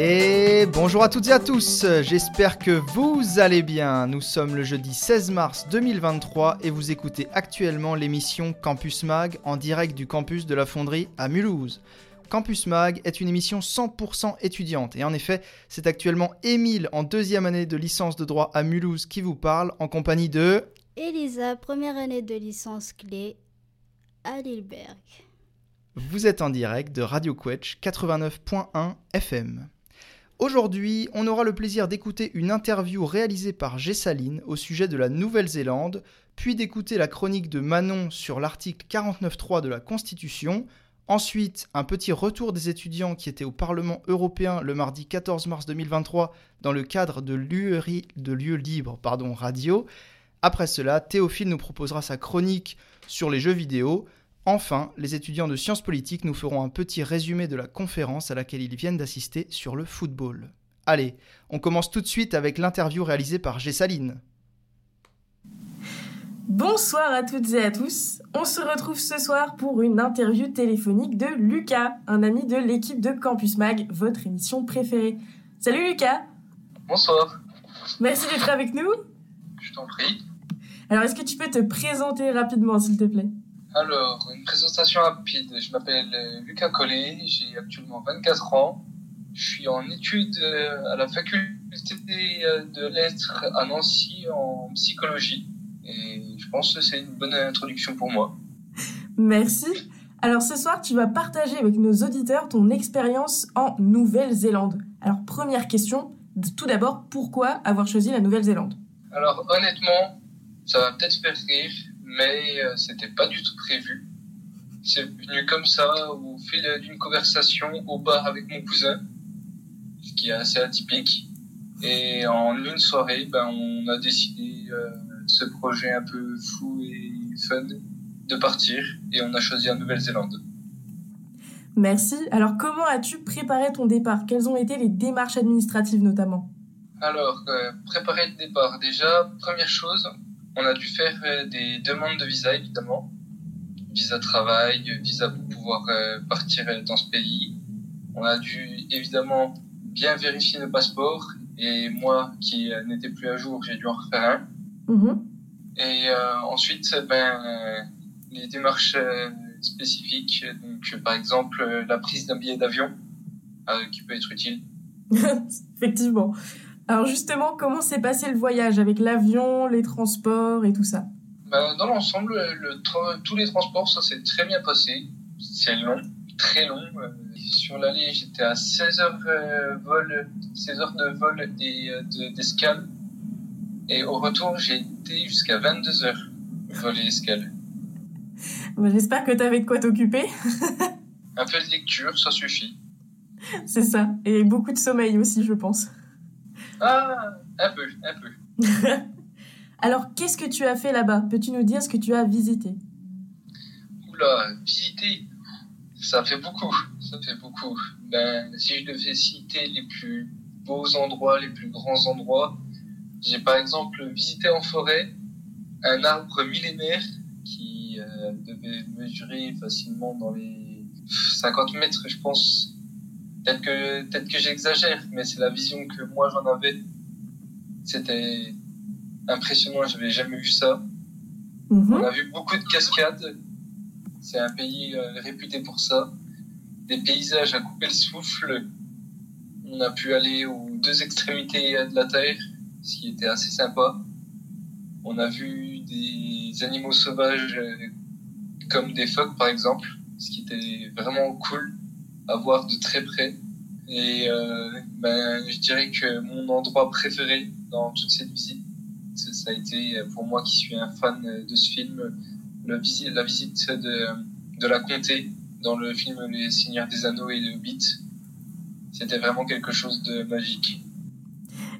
Et bonjour à toutes et à tous, j'espère que vous allez bien. Nous sommes le jeudi 16 mars 2023 et vous écoutez actuellement l'émission Campus Mag en direct du campus de la Fonderie à Mulhouse. Campus Mag est une émission 100% étudiante et en effet, c'est actuellement Émile en deuxième année de licence de droit à Mulhouse qui vous parle en compagnie de... Elisa, première année de licence clé à Lilleberg. Vous êtes en direct de Radio Quetch 89.1 FM. Aujourd'hui, on aura le plaisir d'écouter une interview réalisée par Gessaline au sujet de la Nouvelle-Zélande, puis d'écouter la chronique de Manon sur l'article 49.3 de la Constitution, ensuite un petit retour des étudiants qui étaient au Parlement européen le mardi 14 mars 2023 dans le cadre de l'URI de lieu libre pardon, radio. Après cela, Théophile nous proposera sa chronique sur les jeux vidéo, Enfin, les étudiants de sciences politiques nous feront un petit résumé de la conférence à laquelle ils viennent d'assister sur le football. Allez, on commence tout de suite avec l'interview réalisée par Gessaline. Bonsoir à toutes et à tous. On se retrouve ce soir pour une interview téléphonique de Lucas, un ami de l'équipe de Campus Mag, votre émission préférée. Salut Lucas Bonsoir. Merci d'être avec nous. Je t'en prie. Alors, est-ce que tu peux te présenter rapidement, s'il te plaît? Alors, une présentation rapide. Je m'appelle euh, Lucas Collet, j'ai actuellement 24 ans. Je suis en études euh, à la faculté euh, de lettres à Nancy en psychologie. Et je pense que c'est une bonne introduction pour moi. Merci. Alors ce soir, tu vas partager avec nos auditeurs ton expérience en Nouvelle-Zélande. Alors première question, tout d'abord, pourquoi avoir choisi la Nouvelle-Zélande? Alors honnêtement, ça va peut-être faire rire, mais euh, c'était pas du tout prévu. C'est venu comme ça au fil d'une conversation au bar avec mon cousin, ce qui est assez atypique. Et en une soirée, ben, on a décidé euh, ce projet un peu fou et fun de partir et on a choisi la Nouvelle-Zélande. Merci. Alors comment as-tu préparé ton départ? Quelles ont été les démarches administratives notamment? Alors, euh, préparer le départ. Déjà, première chose, on a dû faire euh, des demandes de visa, évidemment. Visa travail, visa pour pouvoir euh, partir dans ce pays. On a dû évidemment bien vérifier nos passeports. Et moi, qui n'étais plus à jour, j'ai dû en refaire un. Mhm. Et ensuite, ben, les démarches spécifiques, donc par exemple la prise d'un billet d'avion, qui peut être utile. Effectivement. Alors justement, comment s'est passé le voyage avec l'avion, les transports et tout ça? Bah, Dans l'ensemble, le tous les transports, ça s'est très bien passé. C'est long, très long. Euh, sur l'aller, j'étais à 16 heures, euh, vol, 16 heures de vol et euh, d'escale. Et au retour, j'ai été jusqu'à 22 heures vol et escale. Bah, j'espère que tu avais de quoi t'occuper. Un peu de lecture, ça suffit. C'est ça. Et beaucoup de sommeil aussi, je pense. Ah, un peu, un peu. Alors, qu'est-ce que tu as fait là-bas? Peux-tu nous dire ce que tu as visité? Oula, visiter, ça fait beaucoup, ça fait beaucoup. Ben, si je devais citer les plus beaux endroits, les plus grands endroits, j'ai par exemple visité en forêt un arbre millénaire qui euh, devait mesurer facilement dans les 50 mètres, je pense, Peut-être que, peut que j'exagère, mais c'est la vision que moi j'en avais. C'était impressionnant, j'avais jamais vu ça. Mhm. On a vu beaucoup de cascades. C'est un pays euh, réputé pour ça. Des paysages à couper le souffle. On a pu aller aux deux extrémités de la Terre, ce qui était assez sympa. On a vu des animaux sauvages euh, comme des phoques par exemple, ce qui était vraiment cool à voir de très près. Et euh, ben, je dirais que mon endroit préféré dans toute cette visite, ça a été pour moi qui suis un fan de ce film, la visite de, de la comté dans le film Les Seigneurs des Anneaux et le Hobbit. C'était vraiment quelque chose de magique.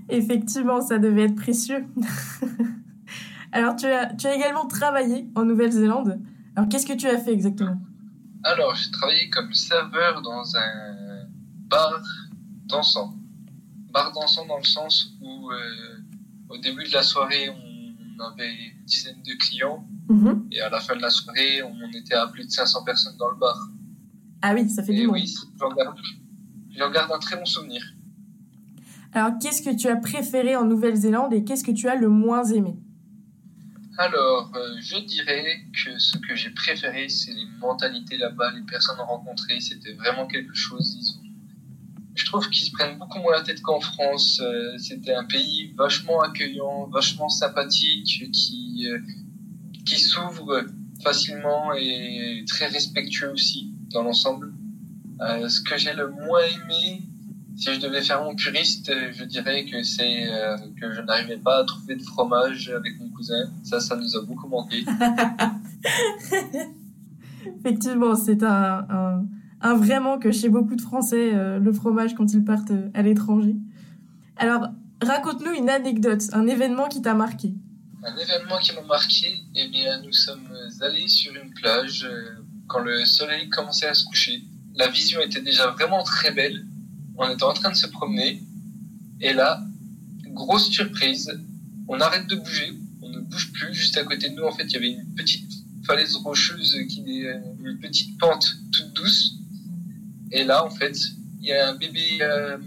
Effectivement, ça devait être précieux. Alors, tu as, tu as également travaillé en Nouvelle-Zélande. Alors, qu'est-ce que tu as fait exactement? Alors, j'ai travaillé comme serveur dans un bar dansant. bar dansant dans le sens où euh, au début de la soirée, on avait une dizaine de clients Mhm. et à la fin de la soirée, on était à plus de 500 personnes dans le bar. Ah oui, ça fait Et du monde. oui, j'en garde, j'en garde un très bon souvenir. Alors, qu'est-ce que tu as préféré en Nouvelle-Zélande et qu'est-ce que tu as le moins aimé? Alors, euh, je dirais que ce que j'ai préféré, c'est les mentalités là-bas, les personnes rencontrées. C'était vraiment quelque chose. Ils ont... Je trouve qu'ils se prennent beaucoup moins la tête qu'en France. Euh, C'était un pays vachement accueillant, vachement sympathique, qui, euh, qui s'ouvre facilement et très respectueux aussi dans l'ensemble. Ce que j'ai le moins aimé, si je devais faire mon puriste, euh, je dirais que c'est euh, que je n'arrivais pas à trouver de fromage avec mon cousin. Ça, ça nous a beaucoup manqué. Effectivement, c'est un, un, un vrai manque chez beaucoup de Français, euh, le fromage quand ils partent à l'étranger. Alors, raconte-nous une anecdote, un événement qui t'a marqué. Un événement qui m'a marqué, eh bien, nous sommes allés sur une plage euh, quand le soleil commençait à se coucher. La vision était déjà vraiment très belle. On était en train de se promener. Et là, grosse surprise, on arrête de bouger. On ne bouge plus. Juste à côté de nous, en fait, il y avait une petite falaise rocheuse qui est une petite pente toute douce. Et là, en fait, il y a un bébé, euh,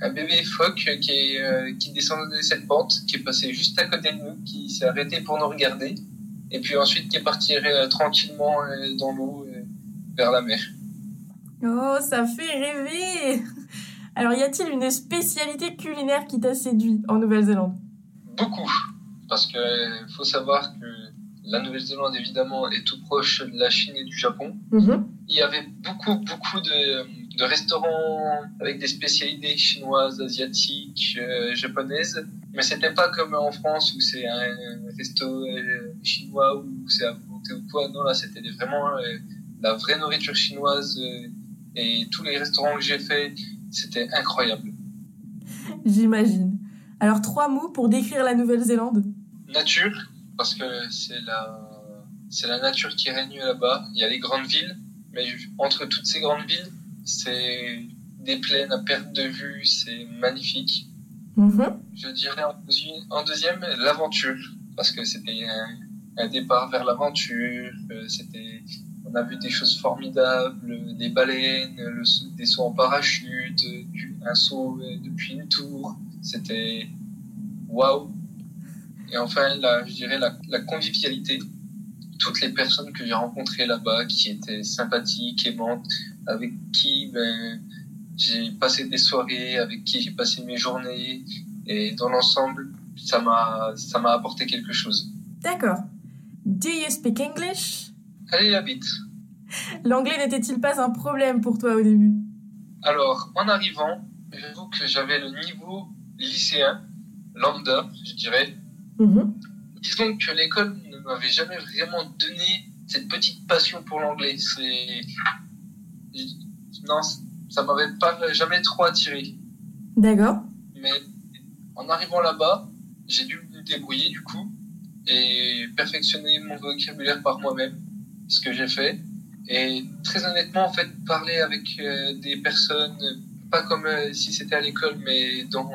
un bébé phoque qui, est, euh, qui descendait de cette pente, qui est passé juste à côté de nous, qui s'est arrêté pour nous regarder, et puis ensuite qui est parti euh, tranquillement euh, dans l'eau euh, vers la mer. Oh, ça fait rêver Alors, y a-t-il une spécialité culinaire qui t'a séduit en Nouvelle-Zélande? Beaucoup, parce que faut savoir que la Nouvelle-Zélande évidemment est tout proche de la Chine et du Japon. Mhm. Il y avait beaucoup, beaucoup de, de restaurants avec des spécialités chinoises, asiatiques, euh, japonaises. Mais c'était pas comme en France où c'est un resto euh, chinois ou c'est à volonté ou quoi. Non, là, c'était vraiment euh, la vraie nourriture chinoise. et tous les restaurants que j'ai fait, c'était incroyable. J'imagine. Alors, trois mots pour décrire la Nouvelle-Zélande Nature, parce que c'est la, c'est la nature qui règne là-bas. Il y a les grandes villes, mais entre toutes ces grandes villes, c'est des plaines à perte de vue, c'est magnifique. Mhm. Je dirais en deuxième, l'aventure, parce que c'était un, un départ vers l'aventure, euh, c'était, on a vu des choses formidables, des baleines, des sauts en parachute, un saut euh, depuis une tour, c'était waouh. Et enfin, je dirais la, convivialité. Toutes les personnes que j'ai rencontrées là-bas, qui étaient sympathiques, aimantes, avec qui ben, j'ai passé des soirées, avec qui j'ai passé mes journées, et dans l'ensemble, ça m'a apporté quelque chose. D'accord. Do you speak English? Allez, la bite. L'anglais n'était-il pas un problème pour toi au début? Alors, en arrivant, j'avoue que j'avais le niveau lycéen, lambda, je dirais. Mhm. Disons que l'école ne m'avait jamais vraiment donné cette petite passion pour l'anglais. C'est non, ça m'avait pas jamais trop attiré. D'accord. Mais en arrivant là-bas, j'ai dû me débrouiller du coup et perfectionner mon vocabulaire par moi-même, ce que j'ai fait. Et très honnêtement, en fait, parler avec euh, des personnes, pas comme euh, si c'était à l'école, mais dans,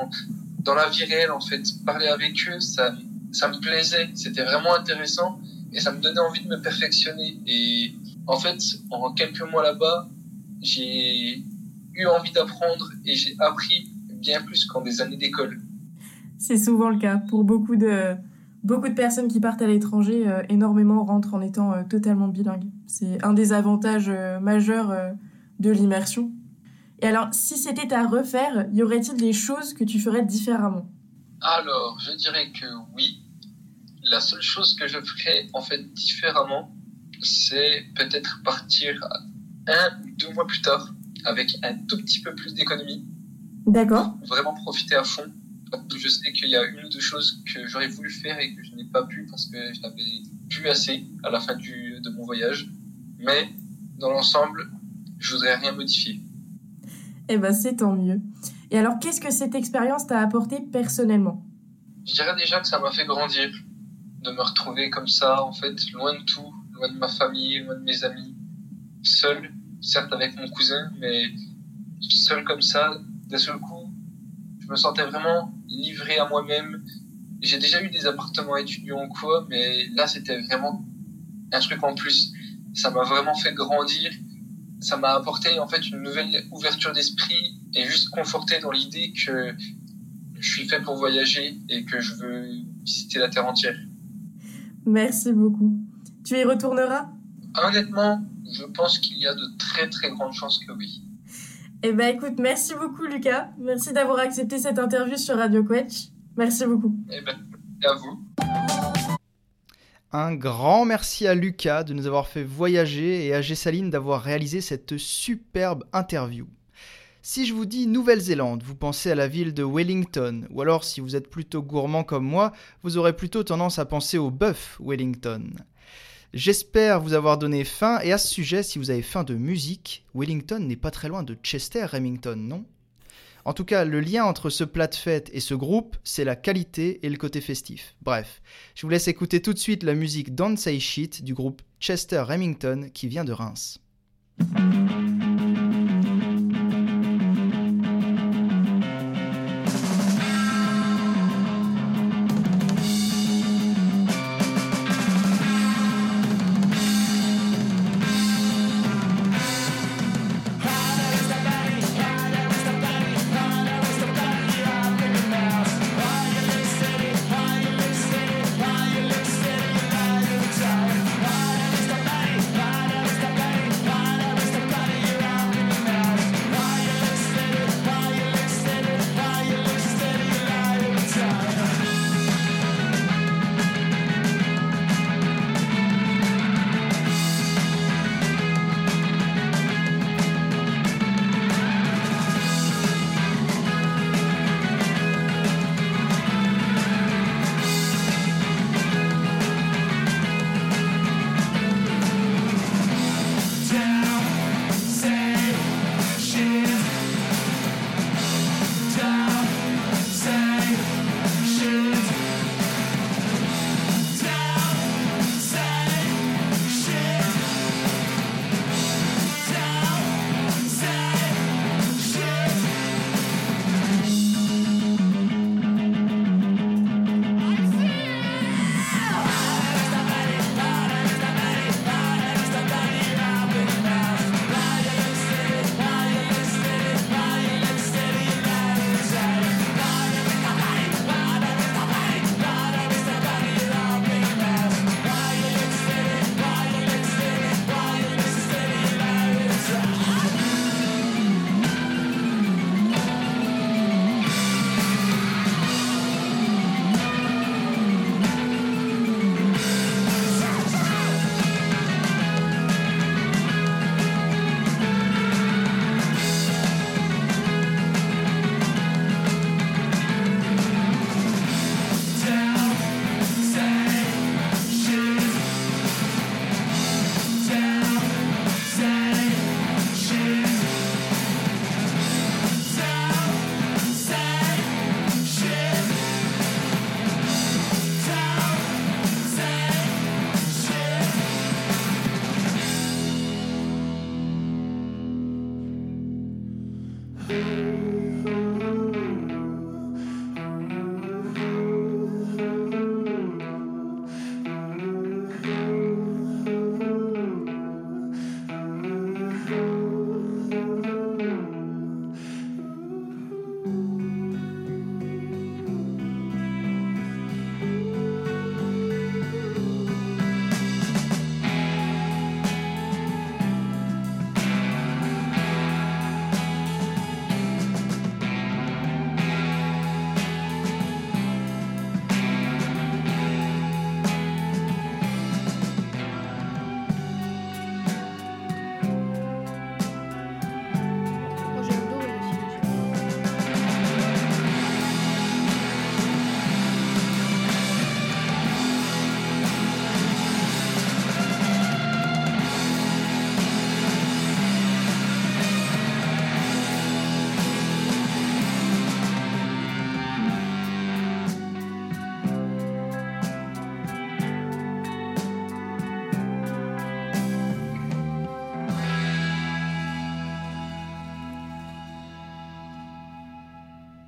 dans la vie réelle, en fait, parler avec eux, ça, ça me plaisait. C'était vraiment intéressant et ça me donnait envie de me perfectionner. Et en fait, en quelques mois là-bas, j'ai eu envie d'apprendre et j'ai appris bien plus qu'en des années d'école. C'est souvent le cas. Pour beaucoup de, beaucoup de personnes qui partent à l'étranger, euh, énormément rentrent en étant euh, totalement bilingues. C'est un des avantages euh, majeurs de l'immersion. Et alors, si c'était à refaire, y aurait-il des choses que tu ferais différemment? Alors, je dirais que oui. La seule chose que je ferais en fait différemment, c'est peut-être partir un ou deux mois plus tard avec un tout petit peu plus d'économie, D'accord. vraiment profiter à fond. Je sais qu'il y a une ou deux choses que j'aurais voulu faire et que je n'ai pas pu parce que je n'avais plus assez à la fin du, de mon voyage. Mais dans l'ensemble, je voudrais rien modifier. Eh ben, c'est tant mieux. Et alors, qu'est-ce que cette expérience t'a apporté personnellement? Je dirais déjà que ça m'a fait grandir, de me retrouver comme ça, en fait, loin de tout, loin de ma famille, loin de mes amis, seul, certes avec mon cousin, mais seul comme ça, d'un seul coup, je me sentais vraiment livré à moi-même. J'ai déjà eu des appartements étudiants ou quoi, mais là, c'était vraiment un truc en plus. Ça m'a vraiment fait grandir. Ça m'a apporté en fait une nouvelle ouverture d'esprit et juste conforté dans l'idée que je suis fait pour voyager et que je veux visiter la Terre entière. Merci beaucoup. Tu y retourneras? Honnêtement, je pense qu'il y a de très très grandes chances que oui. Eh ben écoute, merci beaucoup Lucas. Merci d'avoir accepté cette interview sur Radio Quetch. Merci beaucoup. Eh ben, à vous. Un grand merci à Lucas de nous avoir fait voyager et à Gessaline d'avoir réalisé cette superbe interview. Si je vous dis Nouvelle-Zélande, vous pensez à la ville de Wellington, ou alors si vous êtes plutôt gourmand comme moi, vous aurez plutôt tendance à penser au bœuf Wellington. J'espère vous avoir donné faim, et à ce sujet, si vous avez faim de musique, Wellington n'est pas très loin de Chester Remington, non? En tout cas, le lien entre ce plat de fête et ce groupe, c'est la qualité et le côté festif. Bref, je vous laisse écouter tout de suite la musique Don't Say Shit du groupe Chester Remington qui vient de Reims.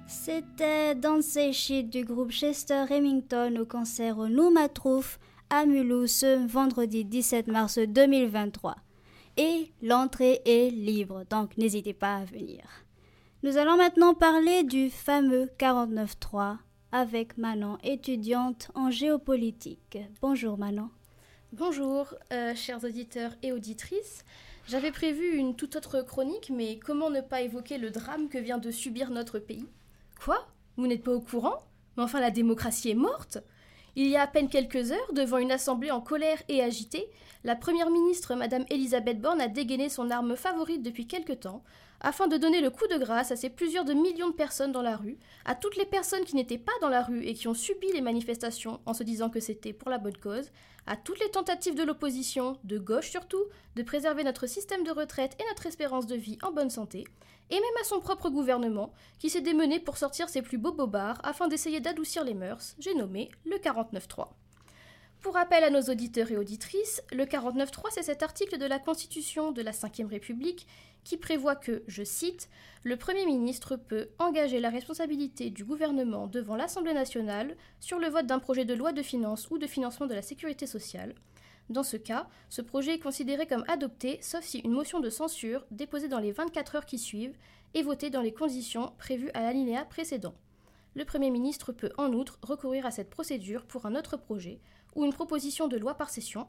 C'était dans ces sheets du groupe Chester Remington au concert au Noumatrouf à Mulhouse vendredi 17 mars 2023. Et l'entrée est libre, donc n'hésitez pas à venir. Nous allons maintenant parler du fameux 49.3 avec Manon, étudiante en géopolitique. Bonjour Manon. Bonjour, euh, chers auditeurs et auditrices. J'avais prévu une toute autre chronique, mais comment ne pas évoquer le drame que vient de subir notre pays? Quoi? Vous n'êtes pas au courant? Mais enfin, la démocratie est morte. Il y a à peine quelques heures, devant une assemblée en colère et agitée, la première ministre, Madame Elisabeth Borne, a dégainé son arme favorite depuis quelque temps, afin de donner le coup de grâce à ces plusieurs de millions de personnes dans la rue, à toutes les personnes qui n'étaient pas dans la rue et qui ont subi les manifestations en se disant que c'était pour la bonne cause, à toutes les tentatives de l'opposition, de gauche surtout, de préserver notre système de retraite et notre espérance de vie en bonne santé, et même à son propre gouvernement, qui s'est démené pour sortir ses plus beaux bobards afin d'essayer d'adoucir les mœurs, j'ai nommé le 49.3. Pour rappel à nos auditeurs et auditrices, le 49.3 c'est cet article de la Constitution de la Ve République qui prévoit que, je cite, le Premier ministre peut engager la responsabilité du gouvernement devant l'Assemblée nationale sur le vote d'un projet de loi de finances ou de financement de la sécurité sociale, dans ce cas, ce projet est considéré comme adopté, sauf si une motion de censure, déposée dans les 24 heures qui suivent, est votée dans les conditions prévues à l'alinéa précédent. Le Premier ministre peut en outre recourir à cette procédure pour un autre projet ou une proposition de loi par session.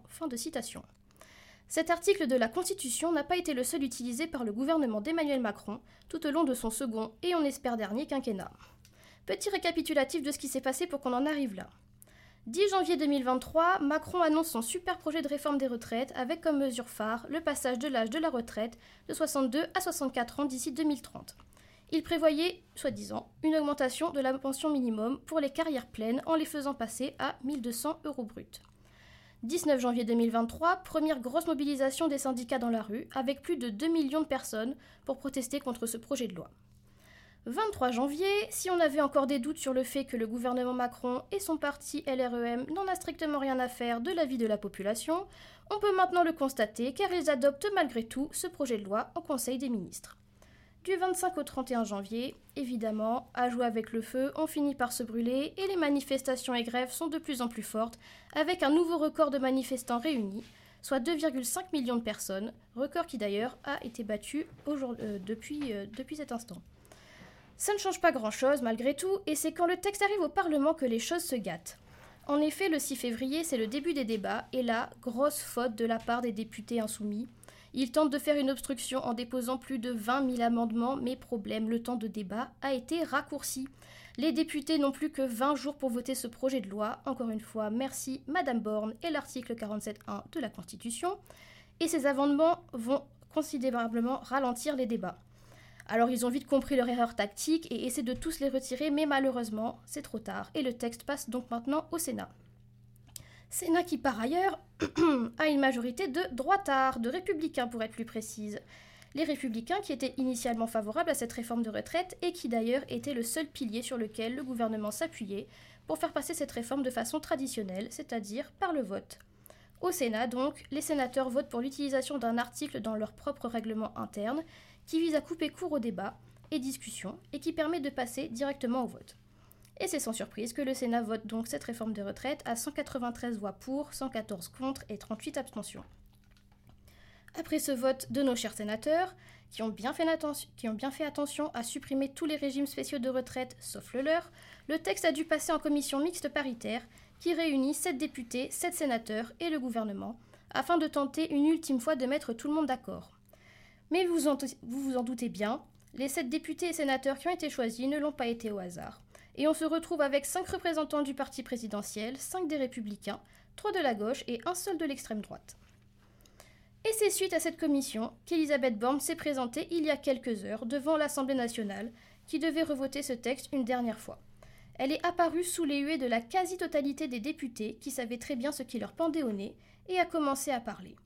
Cet article de la Constitution n'a pas été le seul utilisé par le gouvernement d'Emmanuel Macron tout au long de son second et on espère dernier quinquennat. Petit récapitulatif de ce qui s'est passé pour qu'on en arrive là. 10 janvier 2023, Macron annonce son super projet de réforme des retraites avec comme mesure phare le passage de l'âge de la retraite de 62 à 64 ans d'ici 2030. Il prévoyait, soi-disant, une augmentation de la pension minimum pour les carrières pleines en les faisant passer à 1200 euros bruts. 19 janvier 2023, première grosse mobilisation des syndicats dans la rue, avec plus de 2 millions de personnes pour protester contre ce projet de loi. 23 janvier, si on avait encore des doutes sur le fait que le gouvernement Macron et son parti LREM n'en a strictement rien à faire de la vie de la population, on peut maintenant le constater car ils adoptent malgré tout ce projet de loi en Conseil des ministres. Du 25 au 31 janvier, évidemment, à jouer avec le feu, on finit par se brûler et les manifestations et grèves sont de plus en plus fortes, avec un nouveau record de manifestants réunis, soit 2,5 millions de personnes, record qui d'ailleurs a été battu euh, euh, depuis cet instant. Ça ne change pas grand-chose malgré tout, et c'est quand le texte arrive au Parlement que les choses se gâtent. En effet, le 6 février, c'est le début des débats, et là, grosse faute de la part des députés insoumis. Ils tentent de faire une obstruction en déposant plus de 20 000 amendements, mais problème, le temps de débat a été raccourci. Les députés n'ont plus que 20 jours pour voter ce projet de loi. Encore une fois, merci Madame Borne et l'article 47.1 de la Constitution. Et ces amendements vont considérablement ralentir les débats. Alors ils ont vite compris leur erreur tactique et essaient de tous les retirer, mais malheureusement, c'est trop tard et le texte passe donc maintenant au Sénat. Sénat qui par ailleurs a une majorité de droitards, de républicains pour être plus précise. Les républicains qui étaient initialement favorables à cette réforme de retraite et qui d'ailleurs étaient le seul pilier sur lequel le gouvernement s'appuyait pour faire passer cette réforme de façon traditionnelle, c'est-à-dire par le vote. Au Sénat, donc, les sénateurs votent pour l'utilisation d'un article dans leur propre règlement interne qui vise à couper court au débat et discussion et qui permet de passer directement au vote. Et c'est sans surprise que le Sénat vote donc cette réforme des retraites à 193 voix pour, 114 contre et 38 abstentions. Après ce vote de nos chers sénateurs, qui ont, bien fait qui ont bien fait attention à supprimer tous les régimes spéciaux de retraite sauf le leur, le texte a dû passer en commission mixte paritaire qui réunit 7 députés, 7 sénateurs et le gouvernement, afin de tenter une ultime fois de mettre tout le monde d'accord. Mais vous, vous en doutez bien, les sept députés et sénateurs qui ont été choisis ne l'ont pas été au hasard. Et on se retrouve avec cinq représentants du parti présidentiel, cinq des républicains, trois de la gauche et un seul de l'extrême droite. Et c'est suite à cette commission qu'Elisabeth Borne s'est présentée il y a quelques heures devant l'Assemblée nationale, qui devait revoter ce texte une dernière fois. Elle est apparue sous les huées de la quasi-totalité des députés qui savaient très bien ce qui leur pendait au nez et a commencé à parler.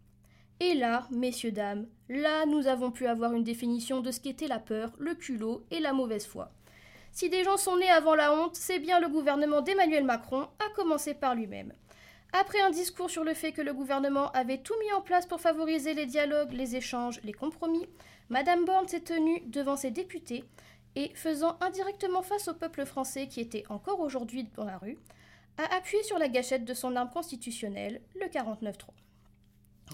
Et là, messieurs, dames, là nous avons pu avoir une définition de ce qu'était la peur, le culot et la mauvaise foi. Si des gens sont nés avant la honte, c'est bien le gouvernement d'Emmanuel Macron, à commencer par lui-même. Après un discours sur le fait que le gouvernement avait tout mis en place pour favoriser les dialogues, les échanges, les compromis, Madame Borne s'est tenue devant ses députés et faisant indirectement face au peuple français qui était encore aujourd'hui dans la rue, a appuyé sur la gâchette de son arme constitutionnelle, le 49-3.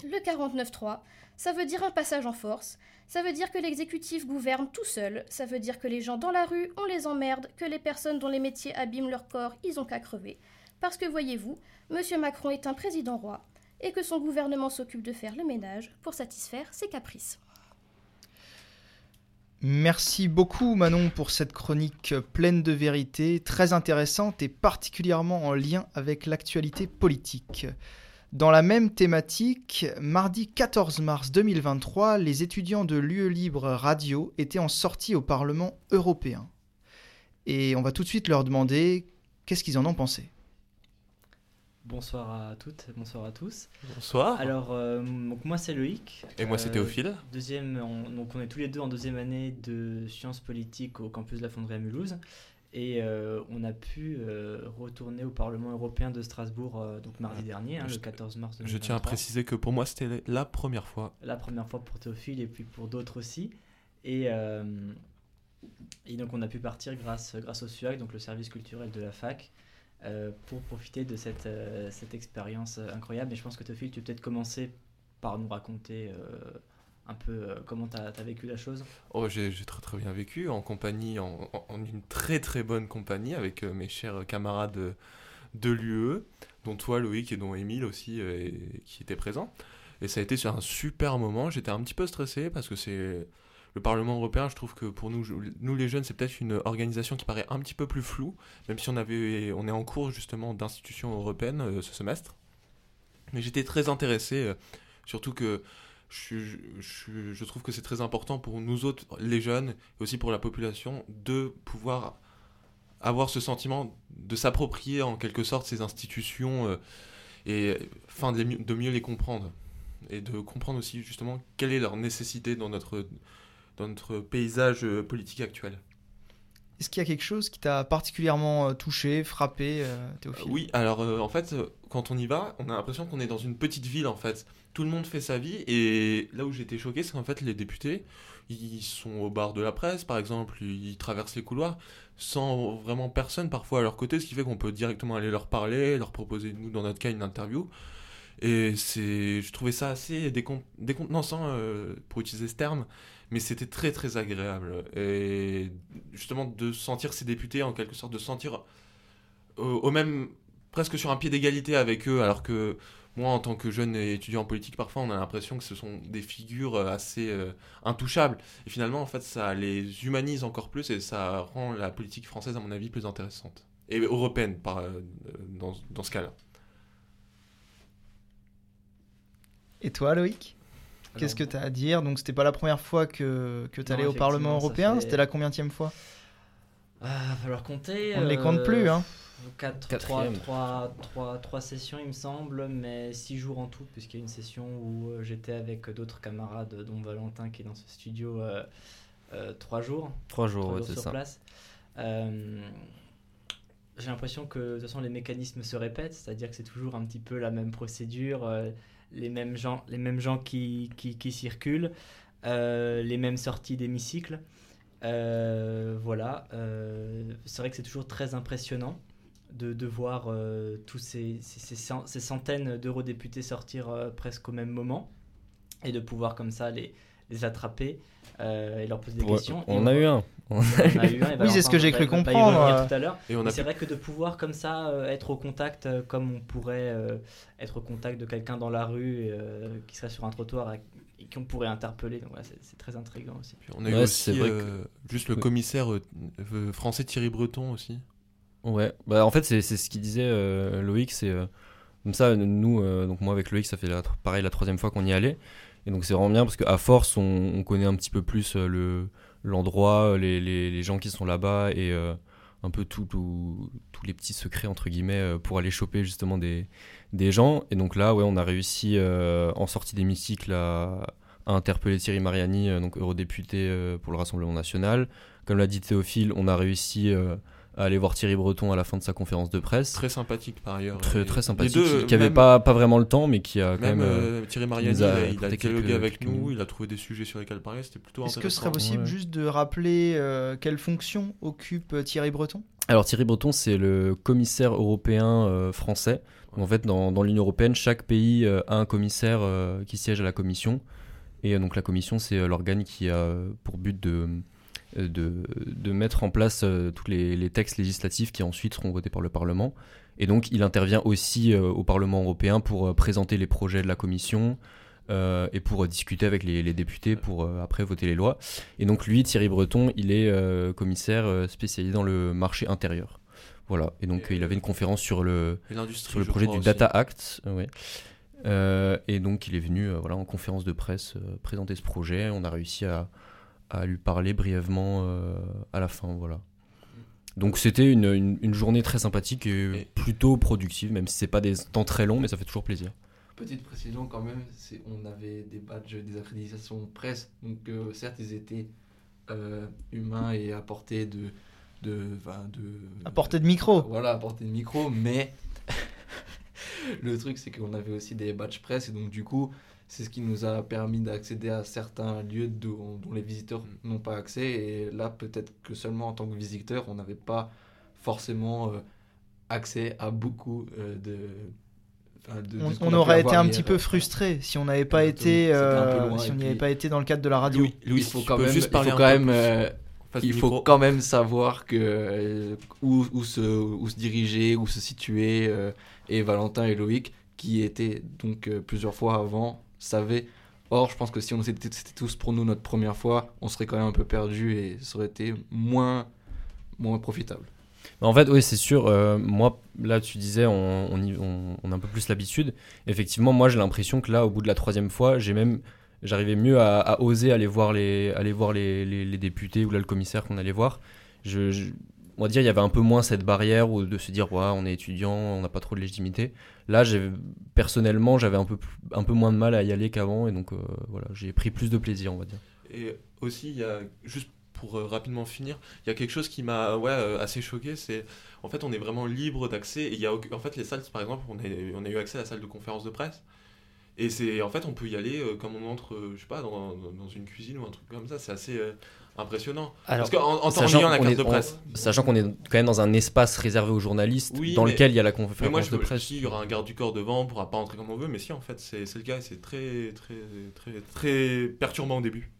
Le 49-3, ça veut dire un passage en force, ça veut dire que l'exécutif gouverne tout seul, ça veut dire que les gens dans la rue, on les emmerde, que les personnes dont les métiers abîment leur corps, ils ont qu'à crever. Parce que voyez-vous, M. Macron est un président roi, et que son gouvernement s'occupe de faire le ménage pour satisfaire ses caprices. Merci beaucoup Manon pour cette chronique pleine de vérité, très intéressante et particulièrement en lien avec l'actualité politique. Dans la même thématique, mardi 14 mars 2023, les étudiants de l'UE Libre Radio étaient en sortie au Parlement européen. Et on va tout de suite leur demander qu'est-ce qu'ils en ont pensé. Bonsoir à toutes, bonsoir à tous. Bonsoir. Alors, euh, donc moi c'est Loïc. Et moi c'est Euh, Théophile. Deuxième, on, donc on est tous les deux en deuxième année de sciences politiques au campus de la Fonderie à Mulhouse. Et euh, on a pu euh, retourner au Parlement européen de Strasbourg euh, donc mardi dernier, hein, Je- le 14 mars Je 2023. tiens à préciser que pour moi c'était la première fois. La première fois pour Théophile et puis pour d'autres aussi. Et, et donc on a pu partir grâce, grâce au SUAC, donc le service culturel de la fac, pour profiter de cette, cette expérience incroyable. Et je pense que Théophile, tu peux peut-être commencer par nous raconter un peu euh, comment tu as, vécu la chose? Oh, j'ai très très bien vécu en compagnie, en, une très très bonne compagnie avec euh, mes chers camarades de, l'UE, dont toi Loïc et dont Émile aussi euh, qui étaient présents. Et ça a été sur un super moment. J'étais un petit peu stressé parce que c'est le Parlement européen. Je trouve que pour nous, nous les jeunes, c'est peut-être une organisation qui paraît un petit peu plus floue, même si on avait, on est en cours justement d'institutions européennes ce semestre. Mais j'étais très intéressé, surtout que je, je- je- je trouve que c'est très important pour nous autres, les jeunes, et aussi pour la population, de pouvoir avoir ce sentiment de s'approprier en quelque sorte ces institutions euh, et enfin de, mieux- de mieux les comprendre et de comprendre aussi justement quelle est leur nécessité dans notre, dans notre paysage euh, politique actuel. Est-ce qu'il y a quelque chose qui t'a particulièrement euh, touché, frappé, euh, Théophile? Oui, alors euh, en fait, quand on y va, on a l'impression qu'on est dans une petite ville en fait. Tout le monde fait sa vie et là où j'étais choqué, c'est qu'en fait les députés, ils sont au bar de la presse par exemple, ils traversent les couloirs sans vraiment personne parfois à leur côté, ce qui fait qu'on peut directement aller leur parler, leur proposer nous dans notre cas une interview. Et c'est, je trouvais ça assez décon- euh, pour utiliser ce terme, mais c'était très très agréable. Et justement de sentir ces députés en quelque sorte, de sentir au, au même presque sur un pied d'égalité avec eux, alors que moi, en tant que jeune étudiant en politique, parfois on a l'impression que ce sont des figures euh, assez euh, intouchables. Et finalement, en fait, ça les humanise encore plus et ça rend la politique française, à mon avis, plus intéressante. Et européenne, par, euh, dans, dans ce cas-là. Et toi, Loïc? Qu'est-ce que tu as à dire? Donc, c'était pas la première fois que, que tu allais au Parlement européen, fait- c'était la combienième fois? Ah, va falloir compter. On ne les compte plus, hein 4, 3, Quatrième. 3, 3, 3 sessions, il me semble, mais 6 jours en tout, puisqu'il y a une session où euh, j'étais avec d'autres camarades, dont Valentin qui est dans ce studio 3 jours. Trois jours, trois ouais, jours c'est sur ça. place. Euh, J'ai l'impression que de toute façon les mécanismes se répètent, c'est-à-dire que c'est toujours un petit peu la même procédure, euh, les mêmes gens, les mêmes gens qui, qui, qui circulent, euh, les mêmes sorties d'hémicycle. Euh, voilà, euh, c'est vrai que c'est toujours très impressionnant de, de voir euh, tous ces, ces, ces cent- ces centaines d'eurodéputés sortir euh, presque au même moment et de pouvoir comme ça les, les attraper euh, et leur poser des Ouais, questions. on a eu un. on en a eu un, et Oui, c'est ce que j'ai cru comprendre, tout à l'heure. Et c'est vrai que de pouvoir comme ça euh, être au contact, euh, comme on pourrait euh, être au contact de quelqu'un dans la rue euh, qui serait sur un trottoir et, qu'on pourrait interpeller, donc voilà, c'est très intriguant aussi. Puis on a eu Ouais, aussi vrai euh, juste le commissaire français Thierry Breton aussi. Ouais, bah en fait c'est ce qu'il disait euh, Loïc, c'est euh, comme ça nous euh, donc moi avec Loïc ça fait pareil la troisième fois qu'on y allait. Et donc c'est vraiment bien parce qu'à force on, on connaît un petit peu plus le l'endroit, les, les, les gens qui sont là-bas et un peu tout, tout- tous les petits secrets entre guillemets pour aller choper justement des, des gens. Et donc là ouais on a réussi en sortie d'hémicycle à, à interpeller Thierry Mariani donc eurodéputé pour le Rassemblement National. Comme l'a dit Théophile on a réussi à aller voir Thierry Breton à la fin de sa conférence de presse. Très sympathique par ailleurs. Très, sympathique, deux, qui, qui avait même- pas, pas vraiment le temps, mais qui a quand Même même. euh, euh, Thierry Mariani, a il a, il a apporté dialogué quelques- avec quelques nous, minutes. il a trouvé des sujets sur lesquels parler, c'était plutôt Est-ce que ce serait possible Ouais. juste de rappeler euh, quelle fonction occupe Thierry Breton? Alors Thierry Breton, c'est le commissaire européen euh, français. En fait, dans, dans l'Union européenne, chaque pays euh, a un commissaire euh, qui siège à la commission. Et euh, donc la commission, c'est euh, l'organe qui a pour but de, euh, de, de mettre en place euh, tous les, les textes législatifs qui ensuite seront votés par le Parlement. Et donc il intervient aussi euh, au Parlement européen pour euh, présenter les projets de la commission euh, et pour euh, discuter avec les, les députés pour euh, après voter les lois. Et donc lui, Thierry Breton, il est euh, commissaire euh, spécialisé dans le marché intérieur. Voilà. Et donc Et- euh, il avait une conférence sur le, sur le je projet du aussi. Data Act. euh, ouais. Euh, et donc il est venu euh, voilà, en conférence de presse euh, présenter ce projet. On a réussi à, à lui parler brièvement euh, à la fin. Voilà. Donc c'était une, une- une journée très sympathique et, Et- plutôt productive, même si c'est pas des temps très longs, mais ça fait toujours plaisir. Petite précision quand même, c'est on avait des badges des accréditations presse, donc euh, certes ils étaient euh, humains et à portée de, de, de À portée de micro. Voilà, à portée de micro, mais le truc c'est qu'on avait aussi des badges presse et donc du coup c'est ce qui nous a permis d'accéder à certains lieux dont, dont les visiteurs n'ont pas accès et là peut-être que seulement en tant que visiteur on n'avait pas forcément euh, accès à beaucoup euh, de, de- de On, aurait été un hier. petit peu frustré si on n'avait pas été, euh, loin, si on n'y avait pas été dans le cadre de la radio. Louis, Louis, il faut quand même, juste il parler faut un quand même, euh, il faut micro. quand même savoir que euh, où, où se, où se diriger, où se situer. euh, et Valentin et Loïc, qui étaient donc euh, plusieurs fois avant, savaient. Or, je pense que si on était, c'était tous pour nous notre première fois, on serait quand même un peu perdu et ça aurait été moins, moins profitable. En fait, oui, c'est sûr. euh, moi, là, tu disais, on, on, on- a un peu plus l'habitude. Effectivement, moi, j'ai l'impression que là, au bout de la troisième fois, j'ai même, j'arrivais mieux à, oser aller voir les, aller voir les, les- députés ou là le commissaire qu'on allait voir. Je- on va dire, il y avait un peu moins cette barrière ou de se dire, ouais, on est étudiant, on n'a pas trop de légitimité. Là, personnellement, j'avais un peu, un peu moins de mal à y aller qu'avant, et donc euh, voilà, j'ai pris plus de plaisir, on va dire. Et aussi, y a, juste pour euh, rapidement finir, il y a quelque chose qui m'a ouais, euh, assez choqué, c'est en fait on est vraiment libre d'accès. Et il y a, en fait les salles, par exemple, on a, eu accès à la salle de conférence de presse. Et c'est en fait on peut y aller euh, comme on entre, je sais pas, dans, une cuisine ou un truc comme ça. C'est assez impressionnant. Alors, Parce qu'en en, en sachant la qu'on carte est- de on- presse. Sachant qu'on est quand même dans un espace réservé aux journalistes, Oui, dans mais- lequel il y a la Mais conférence moi, je de me presse. dis, il y aura un garde du corps devant, on pourra pas entrer comme on veut, mais si, en fait, c'est le cas, et c'est très, très, très, très perturbant au début.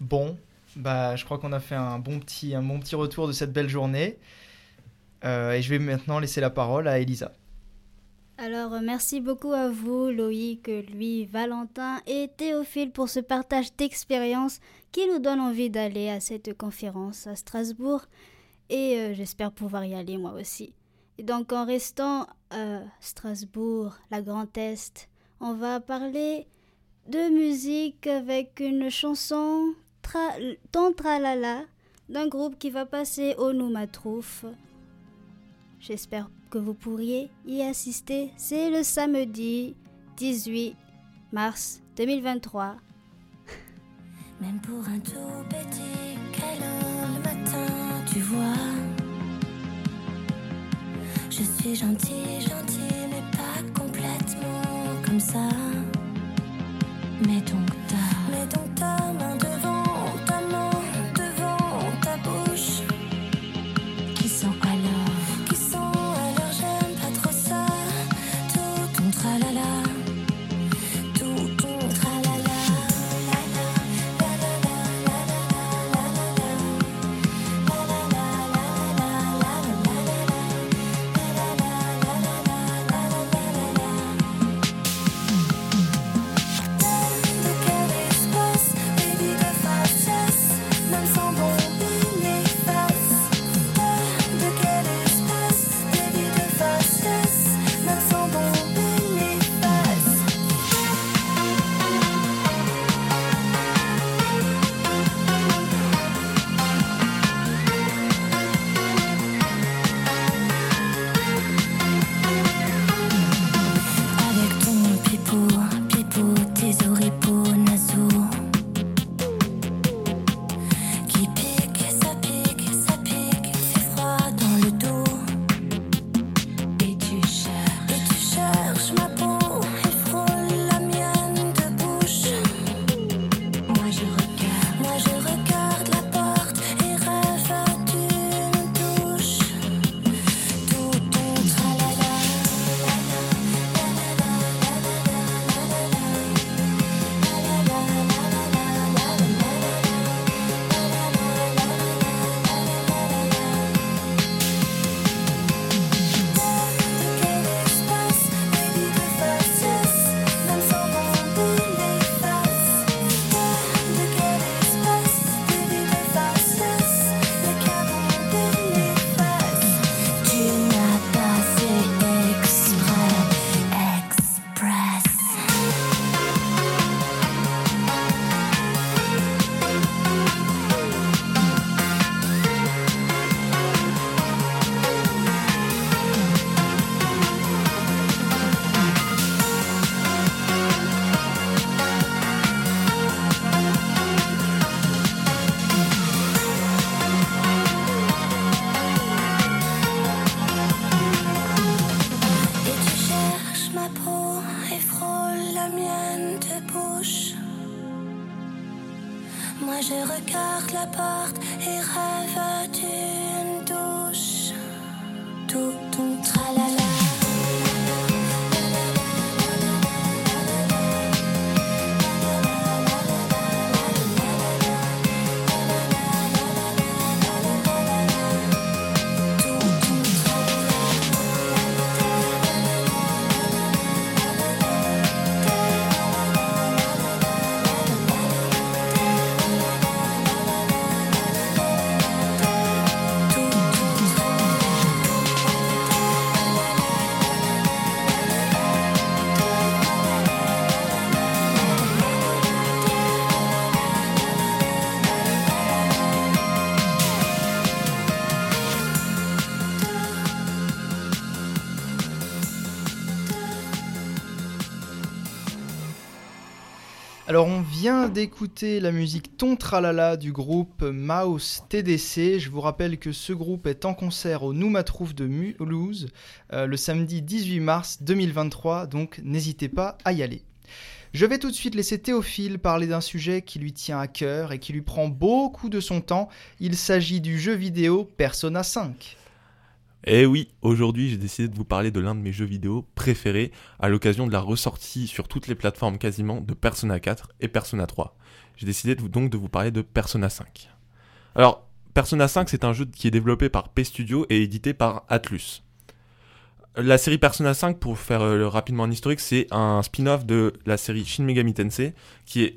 Bon, bah, je crois qu'on a fait un bon petit, un bon petit retour de cette belle journée. Euh, et je vais maintenant laisser la parole à Elisa. Alors, euh, merci beaucoup à vous, Loïc, lui, Valentin et Théophile pour ce partage d'expérience qui nous donne envie d'aller à cette conférence à Strasbourg. Et euh, j'espère pouvoir y aller moi aussi. Et donc, en restant à Strasbourg, la Grand Est, on va parler de musique avec une chanson tra Ton Tralala d'un groupe qui va passer au Noumatrouf. J'espère que vous pourriez y assister. C'est le samedi 18 mars 2023. Même pour un tout petit câlin le matin, tu vois. Je suis gentille, gentille, mais pas complètement comme ça. D'écouter la musique Ton Tralala du groupe Mouse TDC. Je vous rappelle que ce groupe est en concert au Noumatrouf de Mulhouse euh, le samedi 18 mars 2023, donc n'hésitez pas à y aller. Je vais tout de suite laisser Théophile parler d'un sujet qui lui tient à cœur et qui lui prend beaucoup de son temps. Il s'agit du jeu vidéo Persona 5. Et Eh oui, aujourd'hui j'ai décidé de vous parler de l'un de mes jeux vidéo préférés à l'occasion de la ressortie sur toutes les plateformes quasiment de Persona 4 et Persona 3. J'ai décidé donc de vous parler de Persona 5. Alors, Persona 5 c'est un jeu qui est développé par P Studio et édité par Atlus. La série Persona 5, pour faire euh, rapidement un historique, c'est un spin-off de la série Shin Megami Tensei, qui est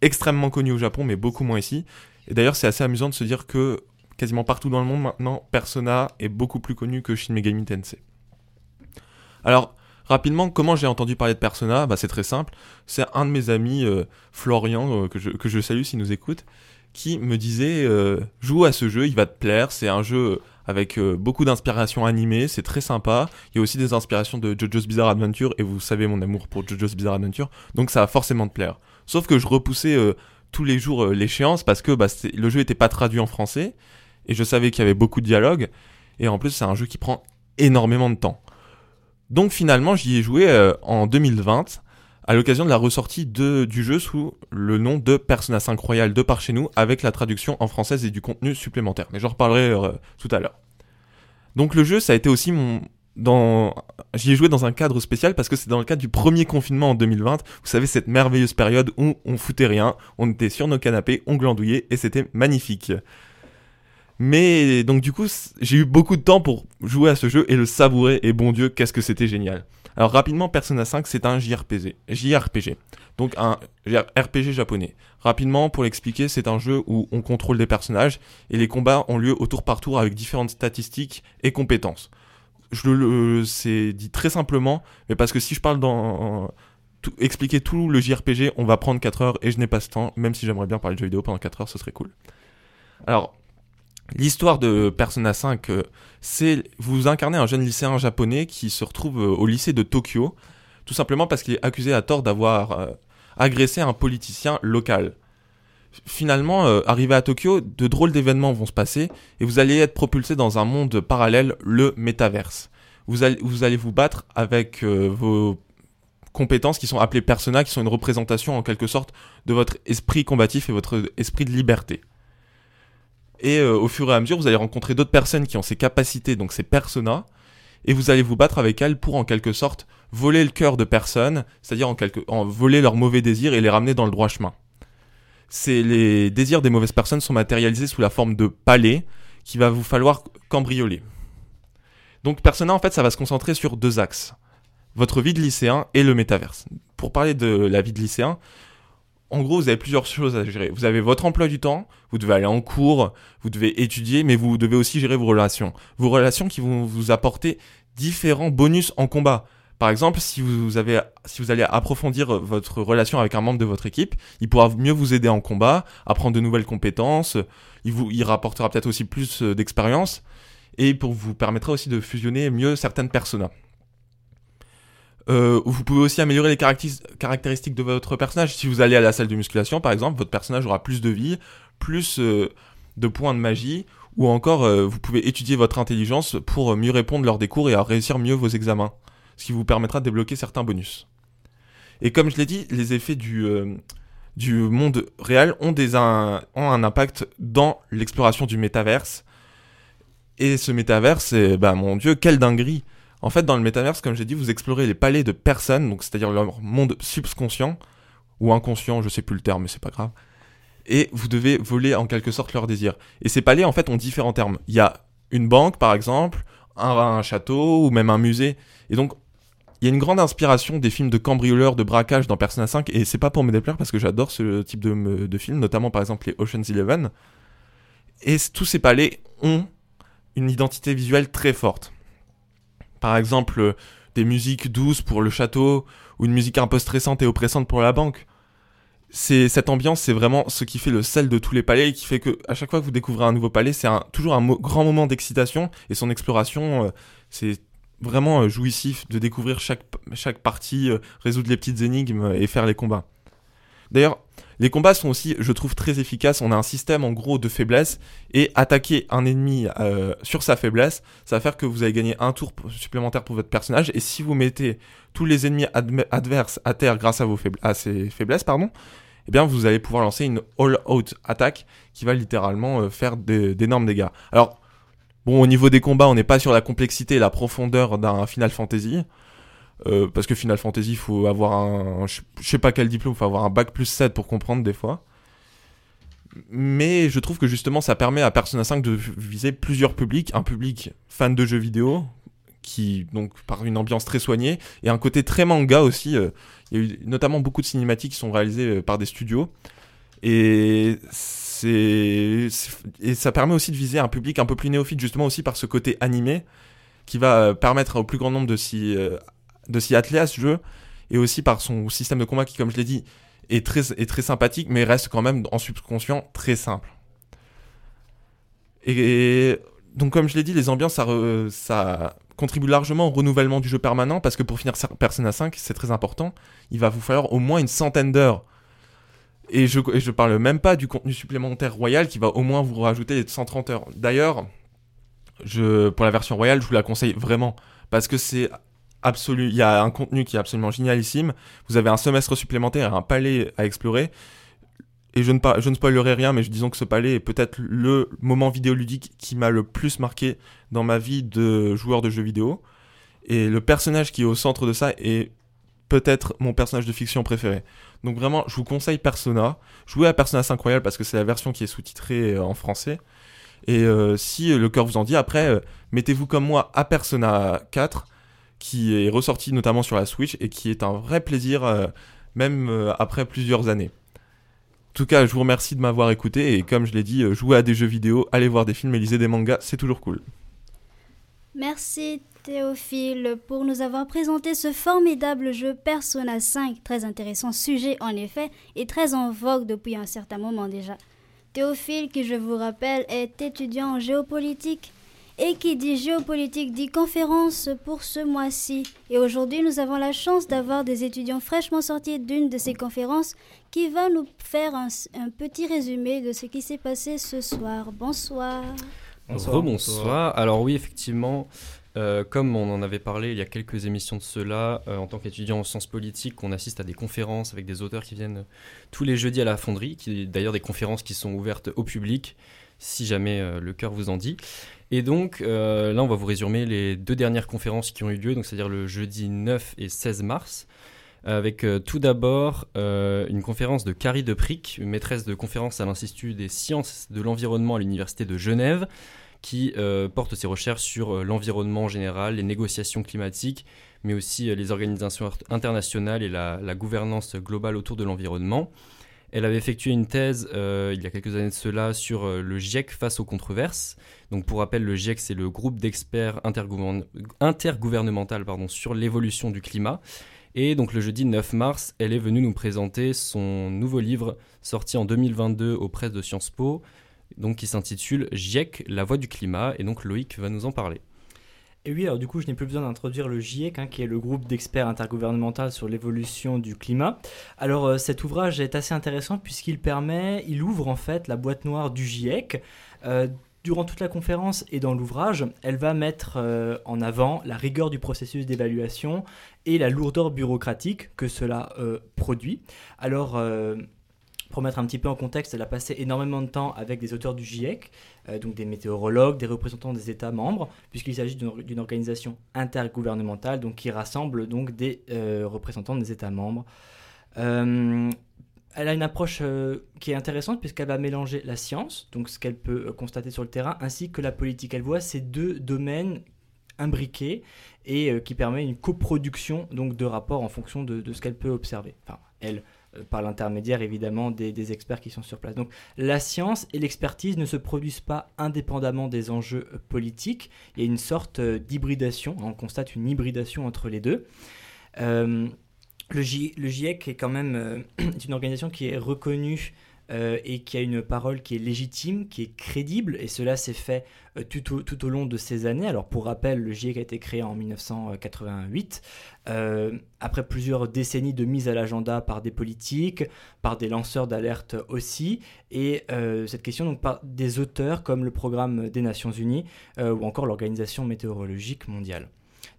extrêmement connu au Japon, mais beaucoup moins ici. Et d'ailleurs, c'est assez amusant de se dire que quasiment partout dans le monde maintenant, Persona est beaucoup plus connu que Shin Megami Tensei. Alors, rapidement, comment j'ai entendu parler de Persona? Bah, C'est très simple. C'est un de mes amis, euh, Florian, euh, que, je, salue s'il nous écoute, qui me disait euh, Joue à ce jeu, il va te plaire. C'est un jeu avec beaucoup d'inspiration animée, c'est très sympa. Il y a aussi des inspirations de JoJo's Bizarre Adventure, et vous savez mon amour pour JoJo's Bizarre Adventure, donc ça va forcément te plaire. Sauf que je repoussais tous les jours l'échéance parce que bah, le jeu n'était pas traduit en français, et je savais qu'il y avait beaucoup de dialogues, et en plus c'est un jeu qui prend énormément de temps. Donc finalement j'y ai joué euh, en 2020, à l'occasion de la ressortie du jeu sous le nom de Persona 5 Royal de par chez nous, avec la traduction en française et du contenu supplémentaire. Mais j'en reparlerai euh, tout à l'heure. Donc le jeu, ça a été aussi mon... J'y ai joué dans un cadre spécial parce que c'est dans le cadre du premier confinement en 2020. Vous savez, cette merveilleuse période où on foutait rien, on était sur nos canapés, on glandouillait et c'était magnifique. Mais donc du coup, j'ai eu beaucoup de temps pour jouer à ce jeu et le savourer et bon Dieu, qu'est-ce que c'était génial. Alors rapidement, Persona 5, c'est un JRPG. JRPG. Donc un RPG japonais. Rapidement, pour l'expliquer, c'est un jeu où on contrôle des personnages et les combats ont lieu au tour par tour avec différentes statistiques et compétences. Je le, c'est dit très simplement, mais parce que si je parle dans tout- expliquer tout le JRPG, on va prendre 4 heures et je n'ai pas ce temps, même si j'aimerais bien parler de jeux vidéo pendant 4 heures, ce serait cool. Alors, l'histoire de Persona 5, euh, c'est vous incarnez un jeune lycéen japonais qui se retrouve euh, au lycée de Tokyo, tout simplement parce qu'il est accusé à tort d'avoir euh, agressé un politicien local. Finalement, arrivé à Tokyo, de drôles d'événements vont se passer et vous allez être propulsé dans un monde parallèle, le métaverse. Vous allez vous, battre avec vos compétences qui sont appelées persona, qui sont une représentation en quelque sorte de votre esprit combatif et votre esprit de liberté. Et euh, au fur et à mesure, vous allez rencontrer d'autres personnes qui ont ces capacités, donc ces personas, et vous allez vous battre avec elles pour en quelque sorte voler le cœur de personnes, c'est-à-dire en, quelque... en voler leurs mauvais désirs et les ramener dans le droit chemin. C'est les désirs des mauvaises personnes sont matérialisés sous la forme de palais qu'il va vous falloir cambrioler. Donc Persona en fait ça va se concentrer sur deux axes. Votre vie de lycéen et le métaverse. Pour parler de la vie de lycéen, en gros, vous avez plusieurs choses à gérer. Vous avez votre emploi du temps, vous devez aller en cours, vous devez étudier, mais vous devez aussi gérer vos relations. Vos relations qui vont vous apporter différents bonus en combat. Par exemple, si vous avez, si vous allez approfondir votre relation avec un membre de votre équipe, il pourra mieux vous aider en combat, apprendre de nouvelles compétences, il vous, il rapportera peut-être aussi plus euh, d'expérience, et pour vous permettra aussi de fusionner mieux certaines personas. Euh, vous pouvez aussi améliorer les caractéristiques de votre personnage. Si vous allez à la salle de musculation, par exemple, votre personnage aura plus de vie, plus euh, de points de magie, ou encore euh, vous pouvez étudier votre intelligence pour mieux répondre lors des cours et à réussir mieux vos examens, ce qui vous permettra de débloquer certains bonus. Et comme je l'ai dit, les effets du, monde réel ont, un, impact dans l'exploration du métaverse. Et ce métaverse, bah mon dieu, quelle dinguerie! En fait, dans le métaverse, comme j'ai dit, vous explorez les palais de personnes, donc c'est-à-dire leur monde subconscient ou inconscient, je sais plus le terme, mais c'est pas grave. Et vous devez voler en quelque sorte leurs désirs. Et ces palais, en fait, ont différents termes. Il y a une banque, par exemple, un, château ou même un musée. Et donc, il y a une grande inspiration des films de cambrioleurs, de braquage dans Persona 5, et c'est pas pour me déplaire parce que j'adore ce type de, de film, notamment par exemple les Ocean's Eleven. Et tous ces palais ont une identité visuelle très forte. Par exemple, des musiques douces pour le château, ou une musique un peu stressante et oppressante pour la banque. C'est cette ambiance, c'est vraiment ce qui fait le sel de tous les palais et qui fait que à chaque fois que vous découvrez un nouveau palais, c'est toujours un grand moment d'excitation et son exploration, euh, c'est vraiment euh, jouissif de découvrir chaque, chaque partie, euh, résoudre les petites énigmes et faire les combats. D'ailleurs, les combats sont aussi, je trouve, très efficaces. On a un système en gros de faiblesse et attaquer un ennemi euh, sur sa faiblesse, ça va faire que vous allez gagner un tour supplémentaire pour votre personnage. Et si vous mettez tous les ennemis adverses à terre grâce à, vos faiblesses, pardon, eh bien vous allez pouvoir lancer une all-out attaque qui va littéralement euh, faire d'énormes dégâts. Alors, bon, au niveau des combats, on n'est pas sur la complexité et la profondeur d'un Final Fantasy. Euh, parce que Final Fantasy, il faut avoir un. Je sais pas quel diplôme, il faut avoir un bac plus 7 pour comprendre des fois. Mais je trouve que justement, ça permet à Persona 5 de viser plusieurs publics. Un public fan de jeux vidéo, qui, donc, par une ambiance très soignée, et un côté très manga aussi. euh, Il y a eu notamment beaucoup de cinématiques qui sont réalisées euh, par des studios. Et c'est et ça permet aussi de viser un public un peu plus néophyte justement aussi par ce côté animé qui va permettre au plus grand nombre de s'y de s'y atteler à ce jeu et aussi par son système de combat qui comme je l'ai dit est très est très sympathique mais reste quand même en subconscient très simple. Et donc comme je l'ai dit les ambiances ça, contribue largement au renouvellement du jeu permanent parce que pour finir Persona 5 c'est très important, il va vous falloir au moins une centaine d'heures et je, et je parle même pas du contenu supplémentaire royal qui va au moins vous rajouter les 130 heures. D'ailleurs, je, pour la version royale, je vous la conseille vraiment. Parce que c'est absolu. Il y a un contenu qui est absolument génialissime. Vous avez un semestre supplémentaire un palais à explorer. Et je ne, par- je ne spoilerai rien, mais disons que ce palais est peut-être le moment vidéoludique qui m'a le plus marqué dans ma vie de joueur de jeux vidéo. Et le personnage qui est au centre de ça est peut-être mon personnage de fiction préféré. Donc vraiment, je vous conseille Persona. Jouez à Persona 5 Royal parce que c'est la version qui est sous-titrée euh, en français. Et euh, si le cœur vous en dit, après, euh, mettez-vous comme moi à Persona 4, qui est ressorti notamment sur la Switch et qui est un vrai plaisir, euh, même euh, après plusieurs années. En tout cas, je vous remercie de m'avoir écouté et comme je l'ai dit, euh, jouez à des jeux vidéo, allez voir des films et lisez des mangas, c'est toujours cool. Merci Théophile pour nous avoir présenté ce formidable jeu Persona 5, très intéressant sujet en effet et très en vogue depuis un certain moment déjà. Théophile, qui je vous rappelle est étudiant en géopolitique et qui dit géopolitique dit conférence pour ce mois-ci. Et aujourd'hui, nous avons la chance d'avoir des étudiants fraîchement sortis d'une de ces conférences qui va nous faire un, un petit résumé de ce qui s'est passé ce soir. Bonsoir. Rebonsoir. Alors oui, effectivement, euh, comme on en avait parlé il y a quelques émissions de cela, euh, en tant qu'étudiant en sciences politiques, on assiste à des conférences avec des auteurs qui viennent tous les jeudis à la fonderie, qui d'ailleurs des conférences qui sont ouvertes au public, si jamais euh, le cœur vous en dit. Et donc euh, là, on va vous résumer les deux dernières conférences qui ont eu lieu, donc c'est-à-dire le jeudi 9 et 16 mars avec euh, tout d'abord euh, une conférence de Carrie Depric, maîtresse de conférence à l'Institut des sciences de l'environnement à l'Université de Genève, qui porte ses recherches sur l'environnement en général, les négociations climatiques, mais aussi les organisations internationales et la gouvernance globale autour de l'environnement. Elle avait effectué une thèse euh, il y a quelques années de cela sur euh, le GIEC face aux controverses. Donc pour rappel, le GIEC, c'est le groupe d'experts intergouvernement- intergouvernemental sur l'évolution du climat. Et donc le jeudi 9 mars, elle est venue nous présenter son nouveau livre sorti en 2022 aux presses de Sciences Po, donc qui s'intitule GIEC, la voix du climat. Et donc Loïc va nous en parler. Et oui, alors du coup, je n'ai plus besoin d'introduire le GIEC, hein, qui est le groupe d'experts intergouvernemental sur l'évolution du climat. Alors euh, cet ouvrage est assez intéressant puisqu'il permet, il ouvre en fait la boîte noire du GIEC. Euh, durant toute la conférence et dans l'ouvrage, elle va mettre euh, en avant la rigueur du processus d'évaluation et la lourdeur bureaucratique que cela produit. Alors, pour mettre un petit peu en contexte, elle a passé énormément de temps avec des auteurs du GIEC, donc des météorologues, des représentants des États membres, puisqu'il s'agit d'une organisation intergouvernementale donc, qui rassemble donc des euh, représentants des États membres. Euh, elle a une approche euh, qui est intéressante puisqu'elle va mélanger la science, donc ce qu'elle peut euh, constater sur le terrain, ainsi que la politique. Elle voit ces deux domaines imbriqués et euh, qui permet une coproduction donc de rapports en fonction de, de ce qu'elle peut observer. Enfin, elle, euh, par l'intermédiaire évidemment des, experts qui sont sur place. Donc la science et l'expertise ne se produisent pas indépendamment des enjeux euh, politiques. Il y a une sorte euh, d'hybridation. On constate une hybridation entre les deux. Euh, le, GIEC est quand même euh, une organisation qui est reconnue euh, et qui a une parole qui est légitime, qui est crédible, et cela s'est fait euh, tout, au, long de ces années. Alors pour rappel, le GIEC a été créé en 1988, euh, après plusieurs décennies de mise à l'agenda par des politiques, par des lanceurs d'alerte aussi, et cette question donc par des auteurs comme le programme des Nations Unies ou encore l'Organisation météorologique mondiale.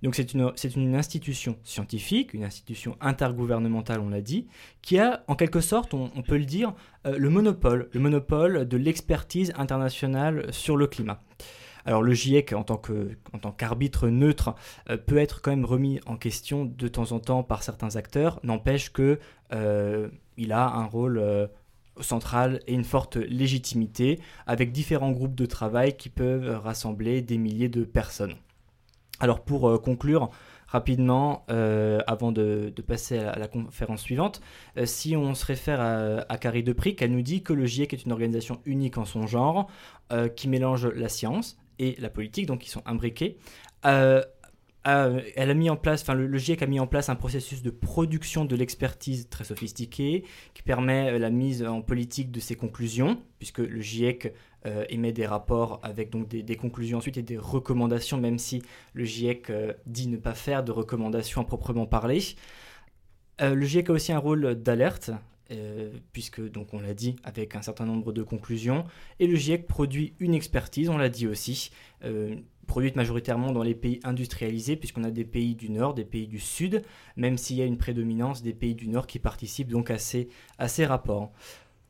Donc c'est une, institution scientifique, une institution intergouvernementale, on l'a dit, qui a en quelque sorte, on, peut le dire, euh, le monopole, le monopole de l'expertise internationale sur le climat. Alors le GIEC, en tant que- en tant qu'arbitre neutre, euh, peut être quand même remis en question de temps en temps par certains acteurs, n'empêche que euh, il a un rôle euh, central et une forte légitimité, avec différents groupes de travail qui peuvent rassembler des milliers de personnes. Alors pour euh, conclure rapidement, euh, avant de, passer à la, conférence suivante, euh, si on se réfère à, Carrie Depric, elle nous dit que le GIEC est une organisation unique en son genre, qui mélange la science et la politique, donc qui sont imbriqués. Euh, le, GIEC a mis en place un processus de production de l'expertise très sophistiqué qui permet euh, la mise en politique de ses conclusions, puisque le GIEC euh, émet des rapports avec des, conclusions ensuite et des recommandations, même si le GIEC dit ne pas faire de recommandations à proprement parler. Le GIEC a aussi un rôle d'alerte, puisque donc on l'a dit avec un certain nombre de conclusions, et le GIEC produit une expertise, on l'a dit aussi, produite majoritairement dans les pays industrialisés, puisqu'on a des pays du Nord, des pays du Sud, même s'il y a une prédominance des pays du Nord qui participent donc à ces, à ces rapports.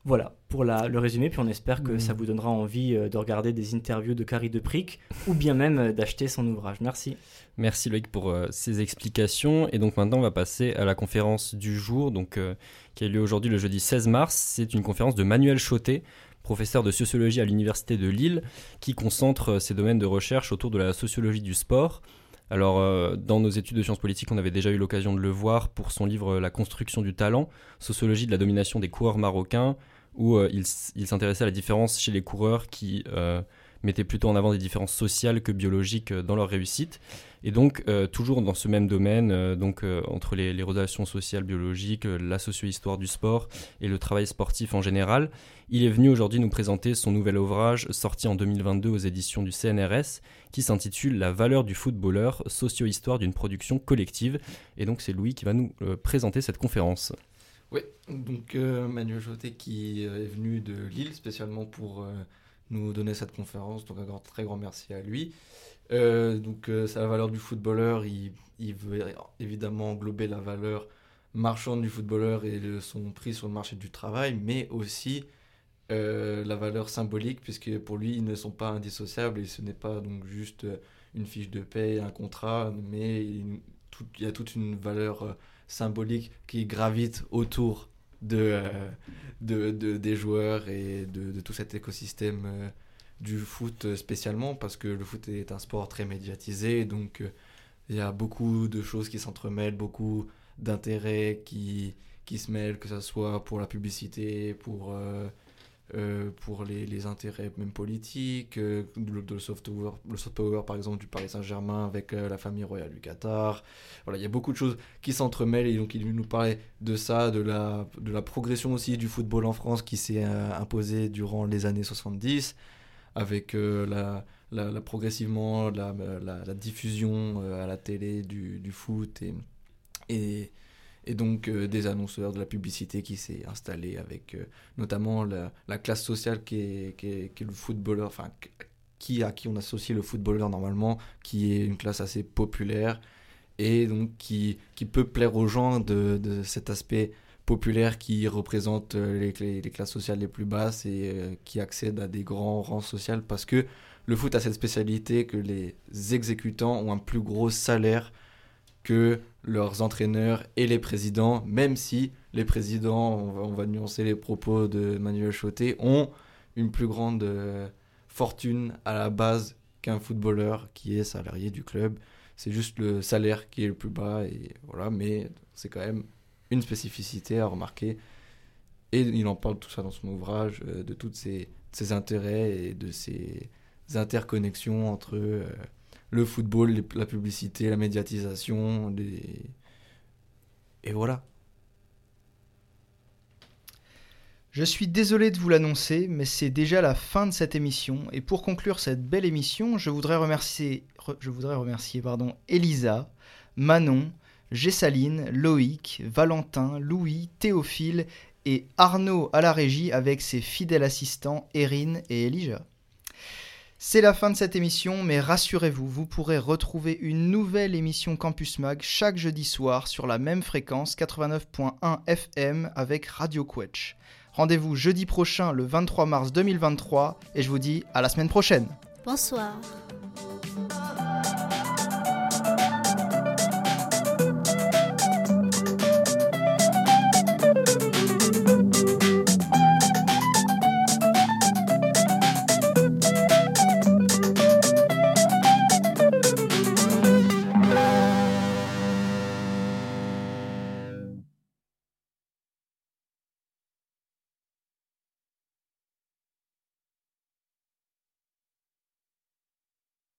Voilà pour la- le résumé, puis on espère que Mm. ça vous donnera envie euh, de regarder des interviews de Carrie Depric ou bien même euh, d'acheter son ouvrage. Merci. Merci Loïc pour euh, ces explications. Et donc maintenant, on va passer à la conférence du jour, donc, euh, qui a lieu aujourd'hui le jeudi 16 mars. C'est une conférence de Manuel Chotet, professeur de sociologie à l'Université de Lille, qui concentre euh, ses domaines de recherche autour de la sociologie du sport. Alors, euh, dans nos études de sciences politiques, on avait déjà eu l'occasion de le voir pour son livre La construction du talent, sociologie de la domination des coureurs marocains, où euh, il, s'intéressait à la différence chez les coureurs qui euh, mettaient plutôt en avant des différences sociales que biologiques euh, dans leur réussite. Et donc, euh, toujours dans ce même domaine, euh, donc euh, entre les, relations sociales biologiques, la socio-histoire du sport et le travail sportif en général, il est venu aujourd'hui nous présenter son nouvel ouvrage sorti en 2022 aux éditions du CNRS qui s'intitule La valeur du footballeur, socio-histoire d'une production collective. Et donc, c'est Louis qui va nous présenter cette conférence. Oui, donc Manuel Jotet qui est venu de Lille spécialement pour nous donner cette conférence, donc un grand, très grand merci à lui. Euh, donc euh, c'est la valeur du footballeur, il, veut évidemment englober la valeur marchande du footballeur et son prix sur le marché du travail, mais aussi euh, la valeur symbolique, puisque pour lui ils ne sont pas indissociables et ce n'est pas donc juste une fiche de paie, un contrat, mais il, y a toute une valeur symbolique qui gravite autour de, de, de- des joueurs et de, tout cet écosystème du foot spécialement parce que le foot est un sport très médiatisé donc euh, il y a beaucoup de choses qui s'entremêlent, beaucoup d'intérêts qui, qui se mêlent, que ce soit pour la publicité, pour, euh, euh, pour les, les intérêts même politiques, le, soft power, le soft power par exemple du Paris Saint-Germain avec la famille royale du Qatar. Voilà, il y a beaucoup de choses qui s'entremêlent et donc il nous parlait de ça, de la, de la progression aussi du football en France qui s'est imposée durant les années 70 avec euh, la, progressivement la, la diffusion euh, à la télé du, foot et, et, donc euh, des annonceurs de la publicité qui s'est installée avec euh, notamment la, la classe sociale qui est, qui est le footballeur, enfin qui à qui on associe le footballeur normalement, qui est une classe assez populaire et donc qui, qui peut plaire aux gens de, de cet aspect populaires qui représentent euh, les, classes sociales les plus basses et euh, qui accèdent à des grands rangs sociaux parce que le foot a cette spécialité que les exécutants ont un plus gros salaire que leurs entraîneurs et les présidents, même si les présidents, on va, on va nuancer les propos de Manuel Chotet, ont une plus grande euh, fortune à la base qu'un footballeur qui est salarié du club. C'est juste le salaire qui est le plus bas, et voilà, mais c'est quand même une spécificité à remarquer. Et il en parle tout ça dans son ouvrage, euh, de tous ses, intérêts et de ses interconnexions entre euh, le football, la publicité, la médiatisation, et voilà. Je suis désolé de vous l'annoncer, mais c'est déjà la fin de cette émission. Et pour conclure cette belle émission, je voudrais remercier, re- je voudrais remercier pardon, Elisa, Manon, Gessaline, Loïc, Valentin, Louis, Théophile et Arnaud à la régie avec ses fidèles assistants Erin et Elijah. C'est la fin de cette émission, mais rassurez-vous, vous pourrez retrouver une nouvelle émission Campus Mag chaque jeudi soir sur la même fréquence 89.1 FM avec Radio Quetch. Rendez-vous jeudi prochain le 23 mars 2023 et je vous dis à la semaine prochaine. Bonsoir.